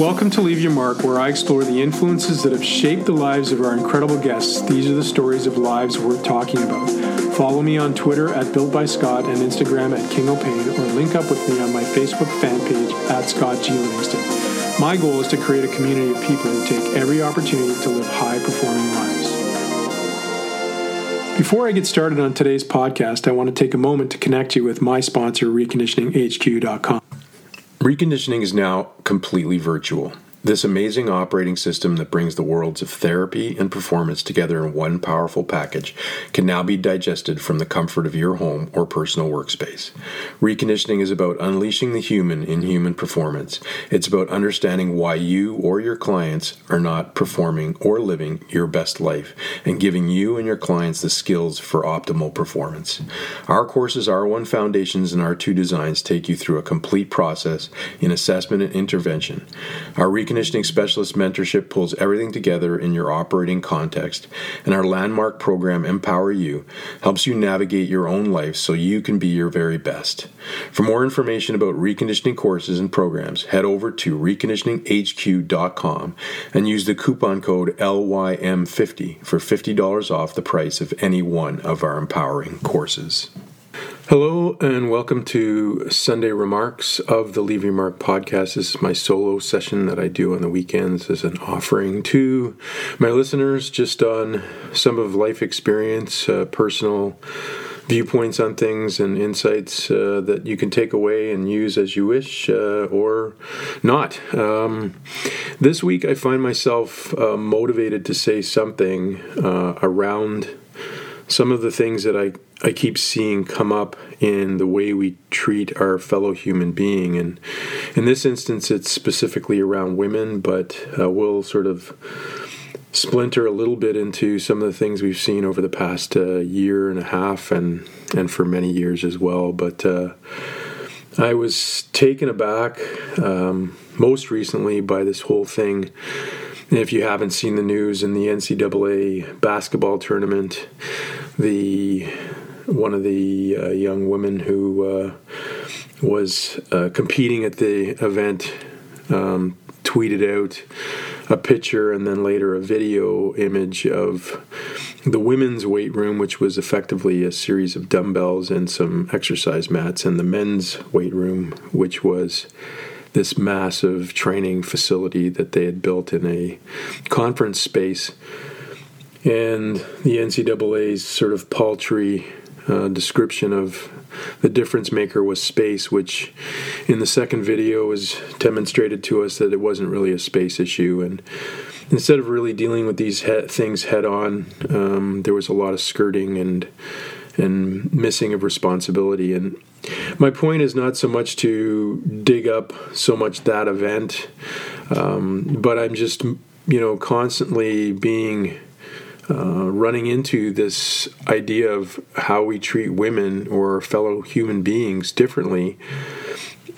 Welcome to Leave Your Mark, where I explore the influences that have shaped the lives of our incredible guests. These are the stories of lives worth talking about. Follow me on Twitter at Built by Scott and Instagram at King O'Pain, or link up with me on my Facebook fan page at Scott G. Livingston. My goal is to create a community of people who take every opportunity to live high performing lives. Before I get started on today's podcast, I want to take a moment to connect you with my sponsor, reconditioninghq.com. Reconditioning is now completely virtual. This amazing operating system that brings the worlds of therapy and performance together in one powerful package can now be digested from the comfort of your home or personal workspace. Reconditioning is about unleashing the human in human performance. It's about understanding why you or your clients are not performing or living your best life and giving you and your clients the skills for optimal performance. Our courses R1 Foundations and R2 Designs take you through a complete process in assessment and intervention. Our Reconditioning Specialist Mentorship pulls everything together in your operating context, and our landmark program, Empower You, helps you navigate your own life so you can be your very best. For more information about reconditioning courses and programs, head over to reconditioninghq.com and use the coupon code LYM50 for $50 off the price of any one of our empowering courses. Hello and welcome to Sunday Remarks of the Leave Your Mark podcast. This is my solo session that I do on the weekends as an offering to my listeners just on some of life experience, uh, personal viewpoints on things, and insights uh, that you can take away and use as you wish uh, or not. Um, this week I find myself uh, motivated to say something uh, around some of the things that I, I keep seeing come up in the way we treat our fellow human being. And in this instance, it's specifically around women, but uh, we'll sort of splinter a little bit into some of the things we've seen over the past uh, year and a half and, and for many years as well. But uh, I was taken aback um, most recently by this whole thing if you haven't seen the news in the NCAA basketball tournament, the one of the uh, young women who uh, was uh, competing at the event um, tweeted out a picture and then later a video image of the women's weight room, which was effectively a series of dumbbells and some exercise mats, and the men's weight room, which was this massive training facility that they had built in a conference space. And the NCAA's sort of paltry uh, description of the difference maker was space, which in the second video was demonstrated to us that it wasn't really a space issue. And instead of really dealing with these he- things head on, um, there was a lot of skirting and and missing of responsibility. And my point is not so much to dig up so much that event, um, but I'm just, you know, constantly being. Uh, running into this idea of how we treat women or fellow human beings differently,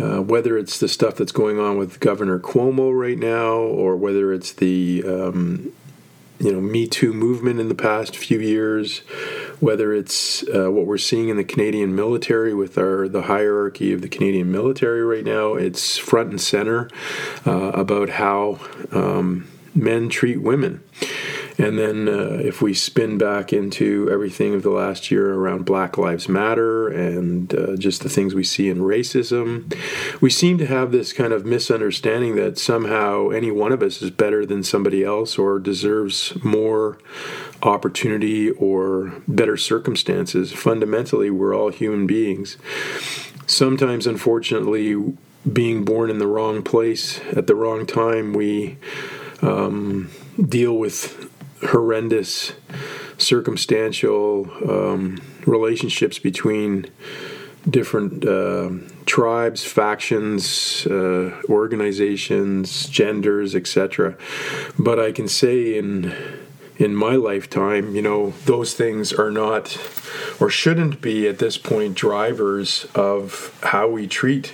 uh, whether it's the stuff that's going on with Governor Cuomo right now, or whether it's the um, you know Me Too movement in the past few years, whether it's uh, what we're seeing in the Canadian military with our the hierarchy of the Canadian military right now. It's front and center uh, about how um, men treat women. And then uh, if we spin back into everything of the last year around Black Lives Matter and uh, just the things we see in racism, we seem to have this kind of misunderstanding that somehow any one of us is better than somebody else or deserves more opportunity or better circumstances. Fundamentally, we're all human beings. Sometimes, unfortunately, being born in the wrong place at the wrong time, we um, deal with horrendous circumstantial um, relationships between different uh, tribes, factions, uh, organizations, genders, etc. But I can say in in my lifetime, you know, those things are not or shouldn't be at this point drivers of how we treat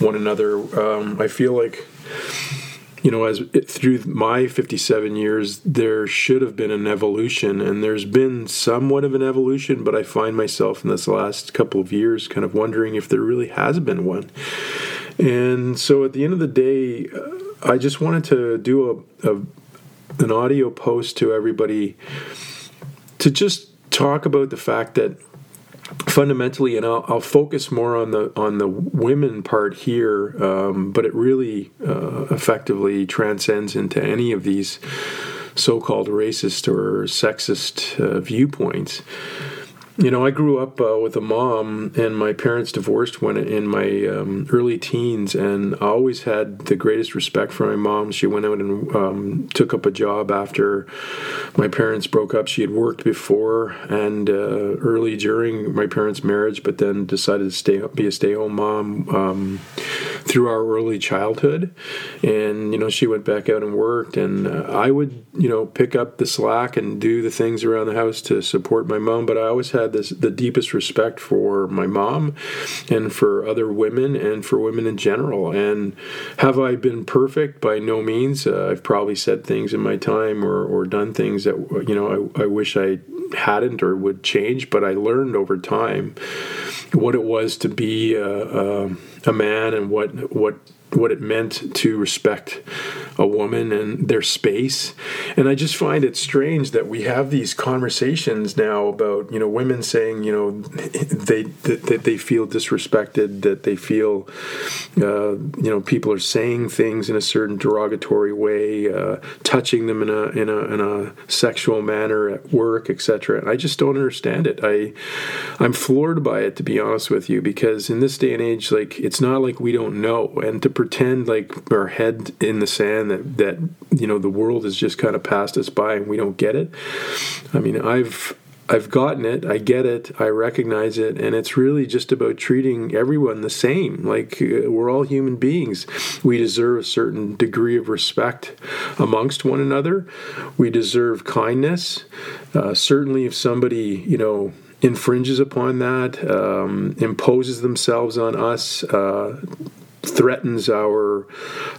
one another. Um, I feel like you know, as it, through my 57 years, there should have been an evolution, and there's been somewhat of an evolution, but I find myself in this last couple of years kind of wondering if there really has been one. And so at the end of the day, uh, I just wanted to do a, a an audio post to everybody to just talk about the fact that fundamentally, and I'll, I'll, focus more on the on the women part here, um, but it really uh, effectively transcends into any of these so-called racist or sexist uh, viewpoints. You know, I grew up uh, with a mom, and my parents divorced when in my um, early teens, and I always had the greatest respect for my mom. She went out and um, took up a job after my parents broke up. She had worked before and uh, early during my parents' marriage, but then decided to stay be a stay-home mom um, through our early childhood. And you know, she went back out and worked, and uh, I would you know pick up the slack and do the things around the house to support my mom. But I always had this the deepest respect for my mom and for other women and for women in general. And have I been perfect? By no means. Uh, I've probably said things in my time or, or done things that you know I, I wish I hadn't or would change, but I learned over time what it was to be a, a, a man and what what what it meant to respect a woman and their space. And I just find it strange that we have these conversations now about, you know, women saying, you know, they that they feel disrespected, that they feel, uh, you know, people are saying things in a certain derogatory way, uh, touching them in a in a in a sexual manner at work, etc. And I just don't understand it. I I'm floored by it to be honest with you because in this day and age, like it's not like we don't know, and to pretend like our head in the sand that that you know the world has just kind of passed us by and we don't get it. I mean, I've I've gotten it, I get it, I recognize it, and it's really just about treating everyone the same. Like uh, we're all human beings. We deserve a certain degree of respect amongst one another. We deserve kindness. Uh, certainly, if somebody, you know, infringes upon that, um, imposes themselves on us, uh, threatens our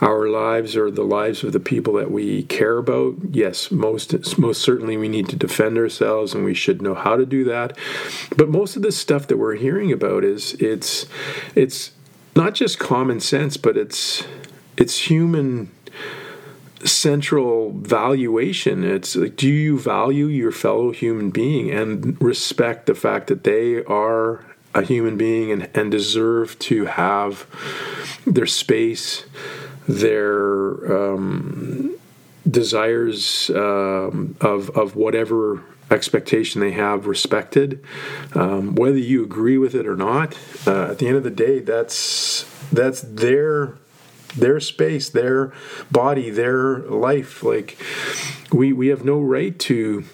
our lives or the lives of the people that we care about yes most most certainly we need to defend ourselves and we should know how to do that. But most of this stuff that we're hearing about is it's it's not just common sense but it's it's human central valuation. It's like do you value your fellow human being and respect the fact that they are a human being and, and deserve to have their space, their um, desires um, of of whatever expectation they have respected, um, whether you agree with it or not. Uh, at the end of the day, that's that's their their space, their body, their life. Like we we have no right to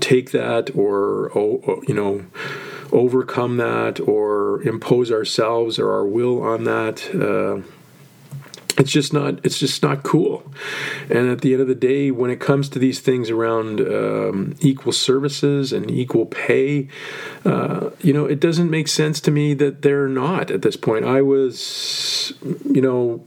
take that or oh, you know overcome that or impose ourselves or our will on that. Uh, it's just not it's just not cool and at the end of the day when it comes to these things around um, equal services and equal pay uh, you know it doesn't make sense to me that they're not at this point i was you know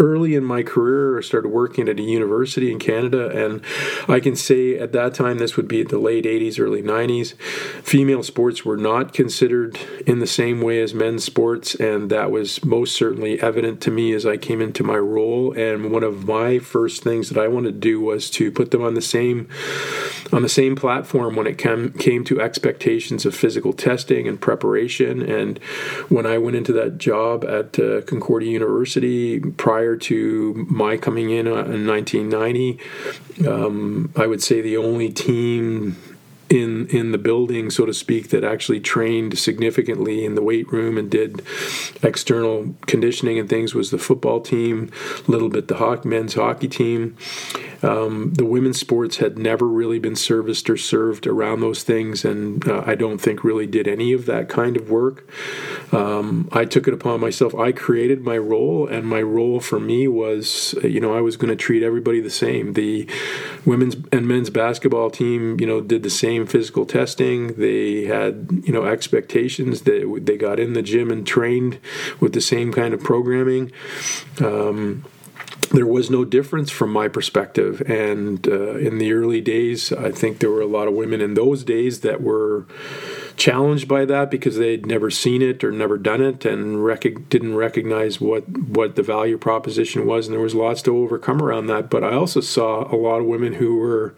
early in my career, I started working at a university in Canada, and I can say at that time, this would be the late 80s, early 90s, female sports were not considered in the same way as men's sports, and that was most certainly evident to me as I came into my role. And one of my first things that I wanted to do was to put them on the same on the same platform when it came came to expectations of physical testing and preparation. And when I went into that job at uh, Concordia University prior prior to my coming in uh, in 1990, um, I would say the only team in in the building, so to speak, that actually trained significantly in the weight room and did external conditioning and things was the football team, a little bit the hockey, men's hockey team. Um, the women's sports had never really been serviced or served around those things, and uh, I don't think really did any of that kind of work. Um, I took it upon myself. I created my role, and my role for me was, you know, I was going to treat everybody the same. The women's and men's basketball team, you know, did the same physical testing. They had, you know, expectations. that they got in the gym and trained with the same kind of programming. Um, there was no difference from my perspective. And uh, in the early days, I think there were a lot of women in those days that were challenged by that because they'd never seen it or never done it and rec- didn't recognize what what the value proposition was and there was lots to overcome around that but i also saw a lot of women who were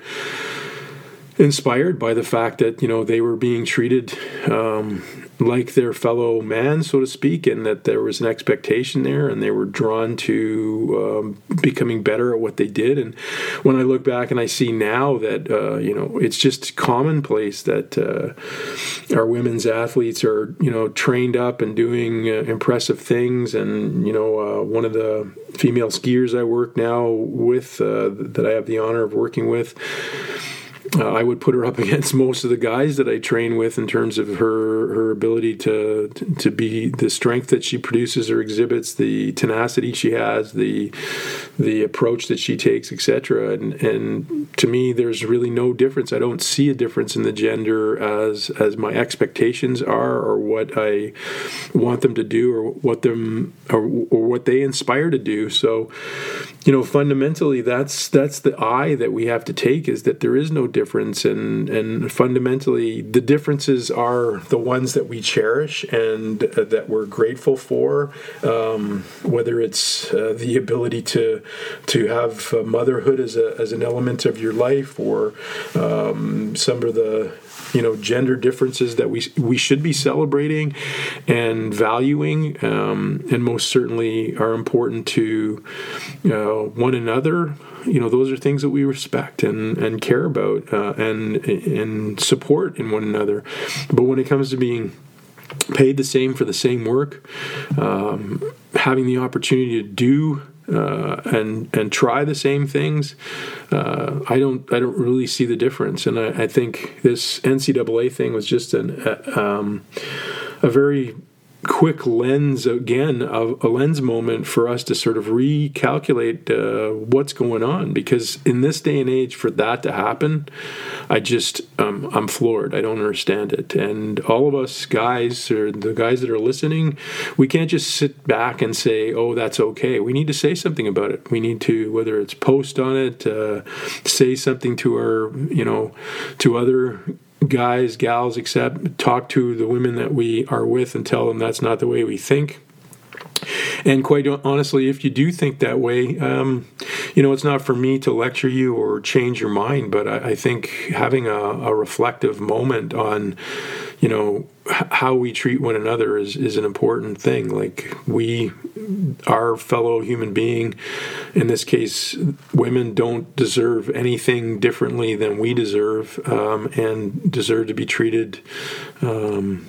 inspired by the fact that you know they were being treated um, like their fellow man, so to speak, and that there was an expectation there, and they were drawn to um, becoming better at what they did. And when I look back and I see now that uh, you know it's just commonplace that uh, our women's athletes are you know trained up and doing uh, impressive things, and you know uh, one of the female skiers I work now with uh, that I have the honor of working with uh, I would put her up against most of the guys that I train with in terms of her her ability to to be the strength that she produces or exhibits, the tenacity she has, the the approach that she takes, etc. And and to me, there's really no difference. I don't see a difference in the gender as as my expectations are, or what I want them to do, or what them or, or what they inspire to do. So, you know, fundamentally, that's that's the eye that we have to take is that there is no difference, and and fundamentally, the differences are the ones that we cherish and uh, that we're grateful for. Um, whether it's uh, the ability to to have motherhood as a as an element of your life, or um, some of the you know gender differences that we we should be celebrating and valuing, um, and most certainly are important to uh, one another. You know, those are things that we respect and and care about uh, and and support in one another. But when it comes to being paid the same for the same work, um, having the opportunity to do uh, and and try the same things, uh, I don't I don't really see the difference. And I, I think this NCAA thing was just an uh, um, a very quick lens again of a lens moment for us to sort of recalculate uh, what's going on. Because in this day and age for that to happen i just um, i'm floored. I don't understand it. And all of us guys or the guys that are listening we can't just sit back and say oh that's okay. We need to say something about it. We need to whether it's post on it uh, say something to our you know to other guys, gals, except talk to the women that we are with and tell them that's not the way we think. And quite honestly, if you do think that way, um, you know, it's not for me to lecture you or change your mind, but I, I think having a, a, reflective moment on, you know, how we treat one another is, is an important thing. Like, we, our fellow human being, in this case, women don't deserve anything differently than we deserve um, and deserve to be treated. Um,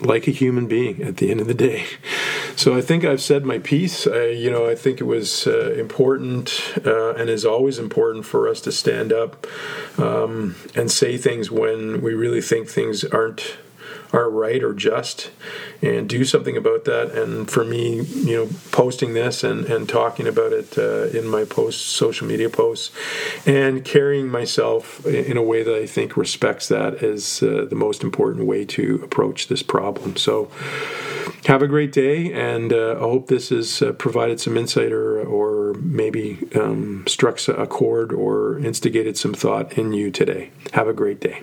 like a human being at the end of the day. So I think I've said my piece. I, you know, I think it was uh, important uh, and is always important for us to stand up um, and say things when we really think things aren't aren't right or just and do something about that. And for me you know posting this and, and talking about it uh, in my post social media posts and carrying myself in a way that i think respects that is uh, the most important way to approach this problem. So have a great day and uh, i hope this has uh, provided some insight or, or maybe um, struck a chord or instigated some thought in you today. Have a great day